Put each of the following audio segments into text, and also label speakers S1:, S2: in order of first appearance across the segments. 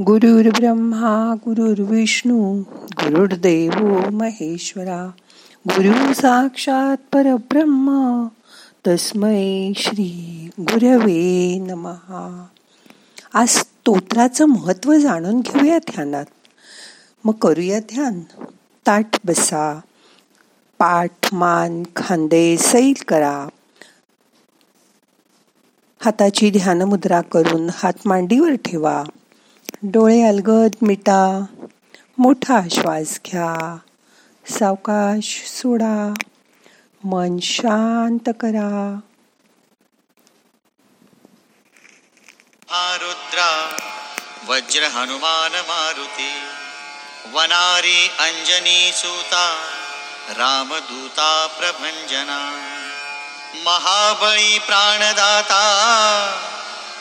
S1: गुरुर्ब्रह्मा गुरुर्विष्णू गुरुर्देव महेश्वरा गुरु साक्षात परब्रह्म तस्मै श्री गुरवे नमहा. आज स्तोत्राचं महत्त्व जाणून घेऊया ध्यानात. मग करूया ध्यान. ताट बसा. पाठ मान खांदे सैल करा. हाताची ध्यान मुद्रा करून हात मांडीवर ठेवा. डोळे अलगद मिटा मोठा श्वास घ्या सावकाश सोडा मन शांत करा.
S2: आरुद्रा वज्र हनुमान मारुती वनारी अंजनी सूता रामदूता प्रभंजना महाबळी प्राणदाता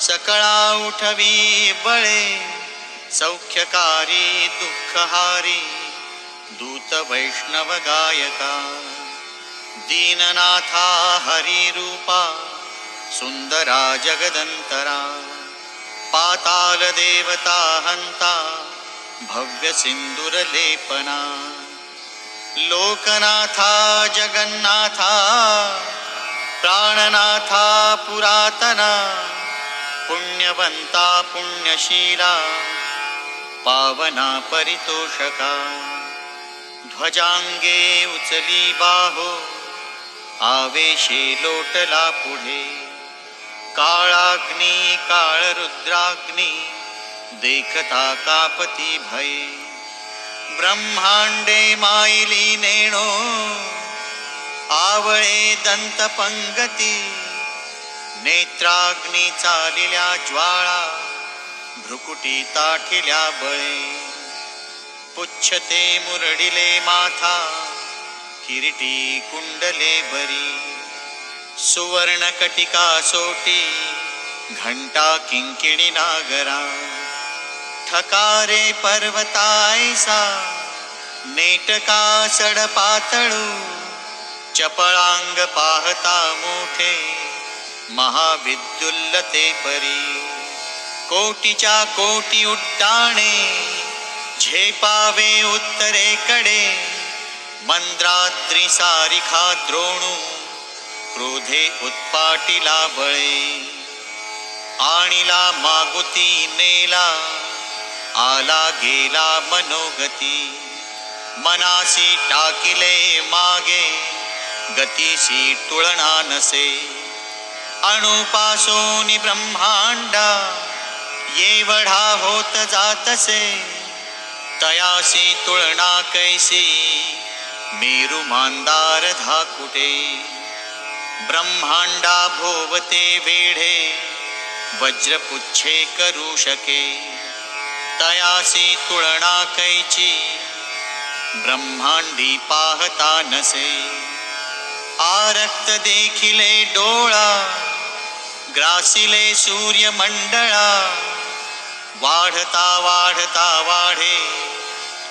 S2: सकळा उठवी बळे सौख्यकारी दुःखहारी दूत वैष्णव गायका दीननाथा हरिरूपा सुंदरा जगदंतरा पाताल देवता हंता भव्य सिंदूर लेपना लोकनाथा जगन्नाथा प्राणनाथा पुरातना पुण्यवंता पुण्यशीला पावना परितोषका। ध्वजांगे उचली बाहो। आवेशे लोटला पुढे। काळाग्नी काळ रुद्राग्नी देखता कापती भये। ब्रह्मांडे माईली नेणो। आवळे दंत पंगती नेत्राग्नी चालिल्या ज्वाळा। भ्रुकुटी ताठिल्या बळे. पुच्छते मुरडिले माथा किरीटी कुंडले बरी. सुवर्ण कटिका सोटी घंटा किंकिणी नागरा. ठकारे पर्वतायसा नेटका सड पातळू. चपळांग पाहता मोठे महाविद्युल्लते परी. कोटीच्या कोटी उड्डाणे झेपावे उत्तरेकडे मंद्राद्री सारिखा द्रोणू क्रोधे उत्पाटीला बळे. आणिला मागुती नेला आला गेला मनोगती. मनासी टाकिले मागे गतीशी तुळणा नसे. अणुपासोनी ब्रह्मांडा येवढा होत जातसे. तयासी तुळणा कैसी? मेरु मांदार धाकुटे ब्रह्मांडा भोवते वेढे. वज्रपुच्छे करू शके. तयासी तुळणा कैची? ब्रह्मांडी पाहता नसे. आरक्त देखिले डोळा. ग्रासिले सूर्यमंडळा. वाढता वाढता वाढे.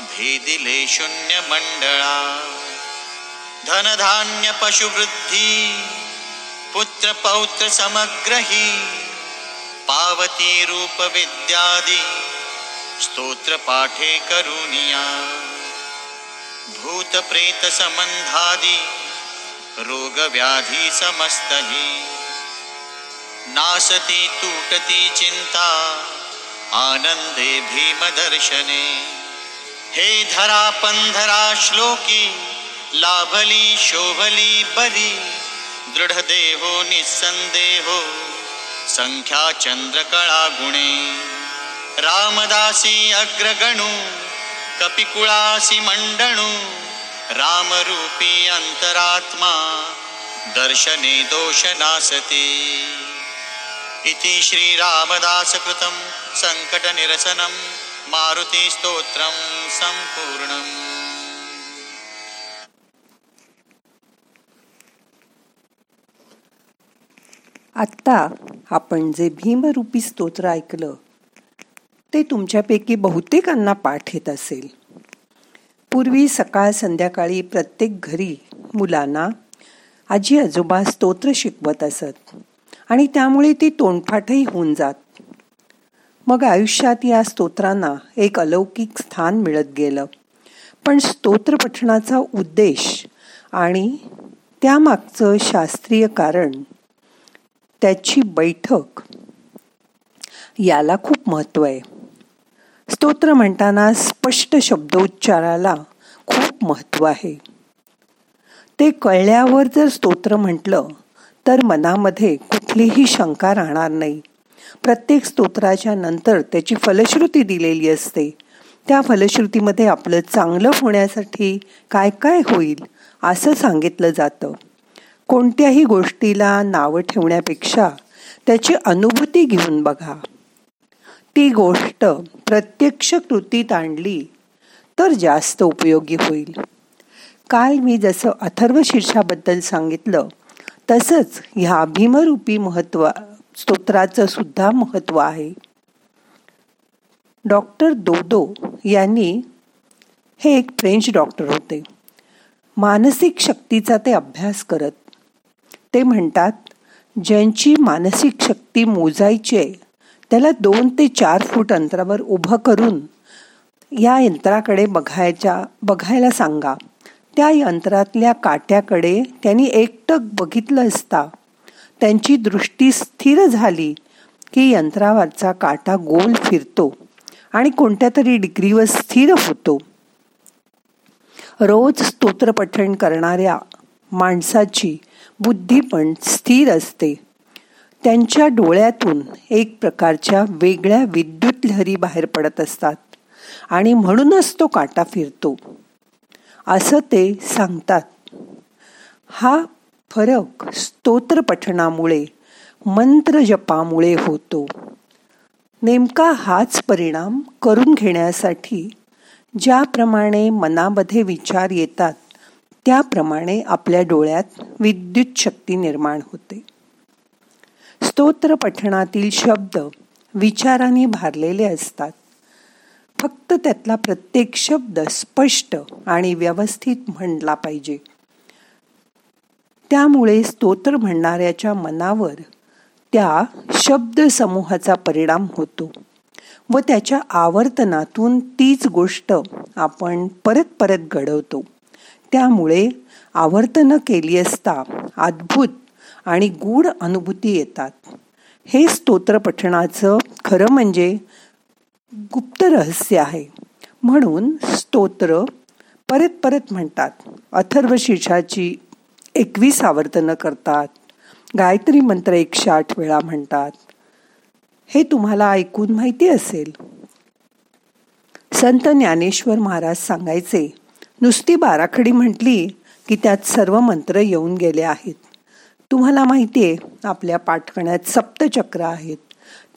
S2: भेदिले शून्य मंडळा. धनधान्य पशुवृद्धी. पुत्र पौत्र समग्रही. पावती रूप विद्यादी. स्तोत्र पाठे करुनिया. भूत प्रेत संबंधादी. रोग व्याधी समस्तही. नासती तुटती चिंता. आनंदे भीमदर्शने। हे धरा पंधरा श्लोकी लाभली शोभली बरी दृढ देहो निसंदेहो संख्या चंद्रकळा गुणे। रामदासी अग्रगणू कपिकुळासी मंडणू रामरूपी अंतरात्मा दर्शने दोष नासती इति श्रीरामदासकृतं सङ्कटनिरसनं मारुतिस्तोत्रं सम्पूर्णम्।
S1: आत्ता आपण जे भीमरूपी स्तोत्र ऐकलं ते तुमच्यापैकी बहुतेकांना पाठ येत असेल. पूर्वी सकाळ संध्याकाळी प्रत्येक घरी मुलांना आजी आजोबा स्तोत्र शिकवत असत. आणि त्यामुळे ती तोंडपाठही होऊन जात. मग आयुष्यात या स्तोत्रांना एक अलौकिक स्थान मिळत गेलं. पण स्तोत्र पठणाचा उद्देश आणि त्यामागचं शास्त्रीय कारण त्याची बैठक याला खूप महत्त्व आहे. स्तोत्र म्हणताना स्पष्ट शब्दोच्चाराला खूप महत्त्व आहे. ते कळल्यावर जर स्तोत्र म्हटलं तर मनामध्ये कुठलीही शंका राहणार नाही. प्रत्येक स्तोत्राच्या नंतर त्याची फलश्रुती दिलेली असते. त्या फलश्रुतीमध्ये आपलं चांगलं होण्यासाठी काय काय होईल असं सांगितलं जातं. कोणत्याही गोष्टीला नावं ठेवण्यापेक्षा त्याची अनुभूती घेऊन बघा. ती गोष्ट प्रत्यक्ष कृतीत आणली तर जास्त उपयोगी होईल. काल मी जसं अथर्व शीर्षाबद्दल सांगितलं तसंच ह्या भीमरूपी महत्त्व स्तोत्राचं सुद्धा महत्त्व आहे. डॉक्टर दोदो यांनी हे एक फ्रेंच डॉक्टर होते. मानसिक शक्तीचा ते अभ्यास करत. ते म्हणतात ज्यांची मानसिक शक्ती मोजायची आहे त्याला दोन ते चार फूट अंतरावर उभं करून या यंत्राकडे बघायच्या बघायला सांगा. त्या यंत्रातल्या काट्याकडे त्यांनी एकटक बघितलं असता. त्यांची दृष्टी स्थिर झाली की यंत्रावरचा काटा गोल फिरतो आणि कोणत्या तरी डिग्रीवर स्थिर होतो. रोज स्तोत्रपठण करणाऱ्या माणसाची बुद्धी पण स्थिर असते. त्यांच्या डोळ्यातून एक प्रकारच्या वेगळ्या विद्युत लहरी बाहेर पडत असतात आणि म्हणूनच तो काटा फिरतो. असं ते सांगतात. हा फरक स्तोत्र पठणामुळे मंत्र जपामुळे होतो. नेमका हाच परिणाम करून घेण्यासाठी ज्याप्रमाणे मनामध्ये विचार येतात त्याप्रमाणे आपल्या डोळ्यात विद्युत शक्ती निर्माण होते. स्तोत्र पठणातील शब्द विचाराने भारलेले असतात. फक्त त्यातला प्रत्येक शब्द स्पष्ट आणि व्यवस्थित म्हणला पाहिजे. त्यामुळे स्तोत्र म्हणणाऱ्याच्या मनावर त्या शब्दसमूहाचा परिणाम होतो व त्याच्या आवर्तनातून तीच गोष्ट आपण परत परत घडवतो. त्यामुळे आवर्तन केली असता अद्भुत आणि गूढ अनुभूती येतात. हे स्तोत्र पठणाचं खरं म्हणजे गुप्त रहस्य आहे. म्हणून स्तोत्र परत परत म्हणतात. अथर्व शीर्षाची एकवीस आवर्तनं करतात. गायत्री मंत्र एकशे आठ वेळा म्हणतात. हे तुम्हाला ऐकून माहिती असेल. संत ज्ञानेश्वर महाराज सांगायचे नुसती बाराखडी म्हटली की त्यात सर्व मंत्र येऊन गेले आहेत. तुम्हाला माहिती आहे आपल्या पाठकण्यात सप्तचक्र आहेत.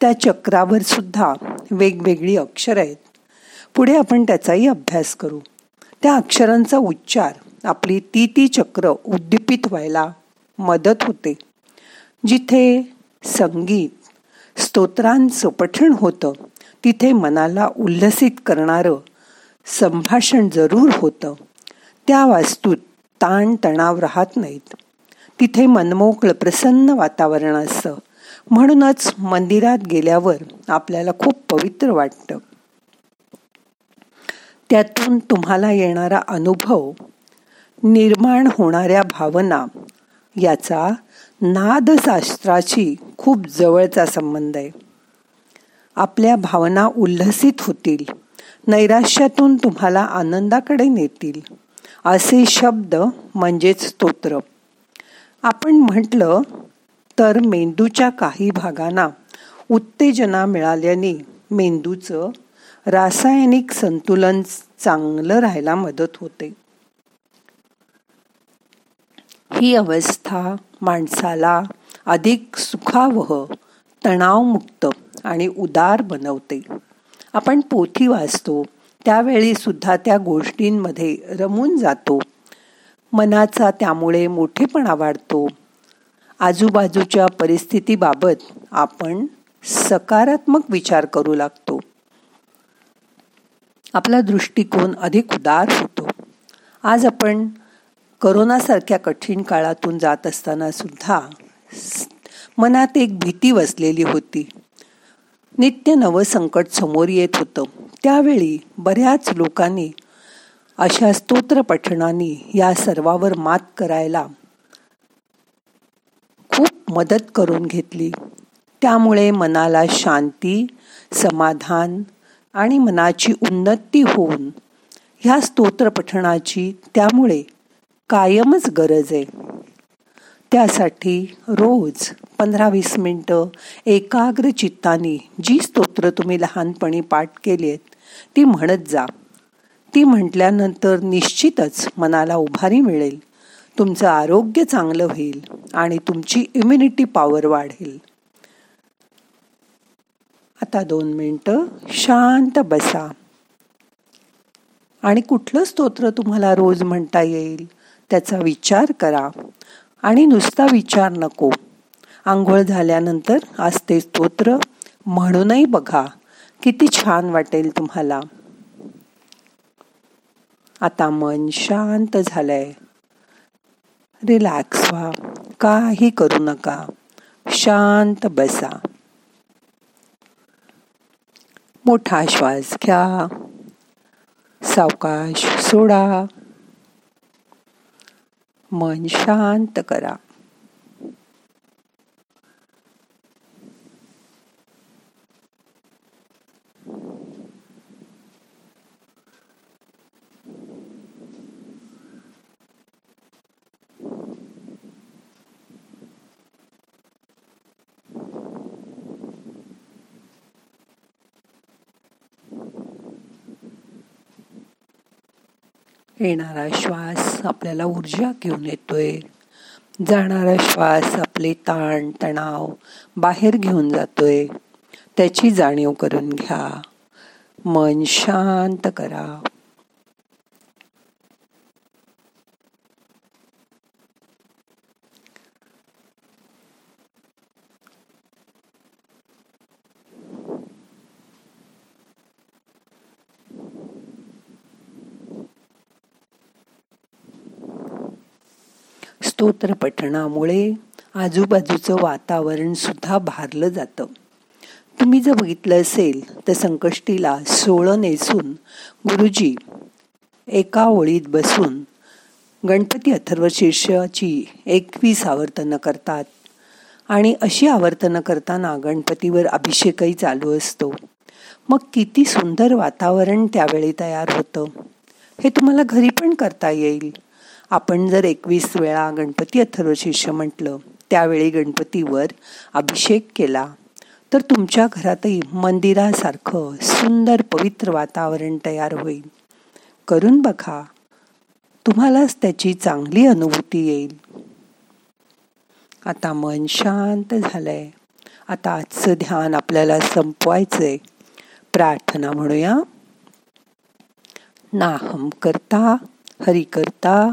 S1: त्या चक्रावर सुद्धा वेगवेगळी अक्षर आहेत. पुढे आपण त्याचाही अभ्यास करू. त्या अक्षरांचा उच्चार आपली ती ती चक्र उद्दीपित व्हायला मदत होते. जिथे संगीत स्तोत्रांचं पठण होतं तिथे मनाला उल्लसित करणारं संभाषण जरूर होतं. त्या वास्तूत ताण तणाव राहत नाहीत. तिथे मनमोकळं प्रसन्न वातावरण असतं. म्हणूनच मंदिरात गेल्यावर आपल्याला खूप पवित्र वाटतं. त्यातून तुम्हाला येणारा अनुभव निर्माण होणाऱ्या भावना याचा नादशास्त्राशी खूप जवळचा संबंध आहे. आपल्या भावना उल्हसित होतील नैराश्यातून तुम्हाला आनंदाकडे नेतील. असे शब्द म्हणजेच स्तोत्र. आपण म्हटलं तर मेंदूच्या काही भागांना उत्तेजना मिळाल्याने मेंदूचं रासायनिक संतुलन चांगलं राहायला मदत होते. ही अवस्था माणसाला अधिक सुखावह तणावमुक्त आणि उदार बनवते. आपण पोथी वाचतो त्यावेळी सुद्धा त्या गोष्टींमध्ये रमून जातो. मनाचा त्यामुळे मोठेपणा वाढतो. आजूबाजूच्या परिस्थितीबाबत आपण सकारात्मक विचार करू लागतो. आपला दृष्टिकोन अधिक उदार होतो. आज आपण करोनासारख्या कठीण काळातून जात असताना सुद्धा मनात एक भीती वसलेली होती. नित्य नवं संकट समोर येत होतं. त्यावेळी बऱ्याच लोकांनी अशा स्तोत्र पठणाने या सर्वावर मात करायला मदत करून घेतली. त्यामुळे मनाला शांती समाधान आणि मनाची उन्नती होऊन ह्या स्तोत्रपठणाची त्यामुळे कायमच गरज आहे. त्यासाठी रोज पंधरा वीस मिनटं एकाग्र चित्ताने जी स्तोत्र तुम्ही लहानपणी पाठ केली आहेत ती म्हणत जा. ती म्हटल्यानंतर निश्चितच मनाला उभारी मिळेल. तुमचं आरोग्य चांगलं होईल आणि तुमची इम्युनिटी पॉवर वाढेल. आता दोन मिनटं शांत बसा. आणि कुठलं स्तोत्र तुम्हाला रोज म्हणता येईल त्याचा विचार करा. आणि नुसता विचार नको. आंघोळ झाल्यानंतर आज ते स्तोत्र म्हणूनही बघा. किती छान वाटेल तुम्हाला. आता मन शांत झालंय. रिलॅक्स व्हा काही करू नका. शांत बसा. मोठा श्वास घ्या. सावकाश सोडा. मन शांत करा. येणारा श्वास आपल्याला ऊर्जा घेऊन येतोय. जाणारा श्वास आपले ताण तणाव बाहेर घेऊन जातोय. त्याची जाणीव करून घ्या. मन शांत करा. स्तोत्र पठणामुळे आजूबाजूचं वातावरण सुद्धा भारलं जातं. तुम्ही जर बघितलं असेल तर संकष्टीला सोळं नेसून गुरुजी एका ओळीत बसून गणपती अथर्वशीर्षाची एकवीस आवर्तनं करतात. आणि अशी आवर्तनं करताना गणपतीवर अभिषेकही चालू असतो. मग किती सुंदर वातावरण त्यावेळी तयार होतं. हे तुम्हाला घरी पण करता येईल. आपण जर एकवीस वेळा गणपती अथर्वशीर्ष म्हटलं त्यावेळी गणपतीवर अभिषेक केला तर तुमच्या घरातही मंदिरासारखं सुंदर पवित्र वातावरण तयार होईल. करून बघा तुम्हालाच त्याची चांगली अनुभूती येईल. आता मन शांत झालंय. आता आजचं ध्यान आपल्याला संपवायचंय. प्रार्थना म्हणूया. नाहम करता हरी करता.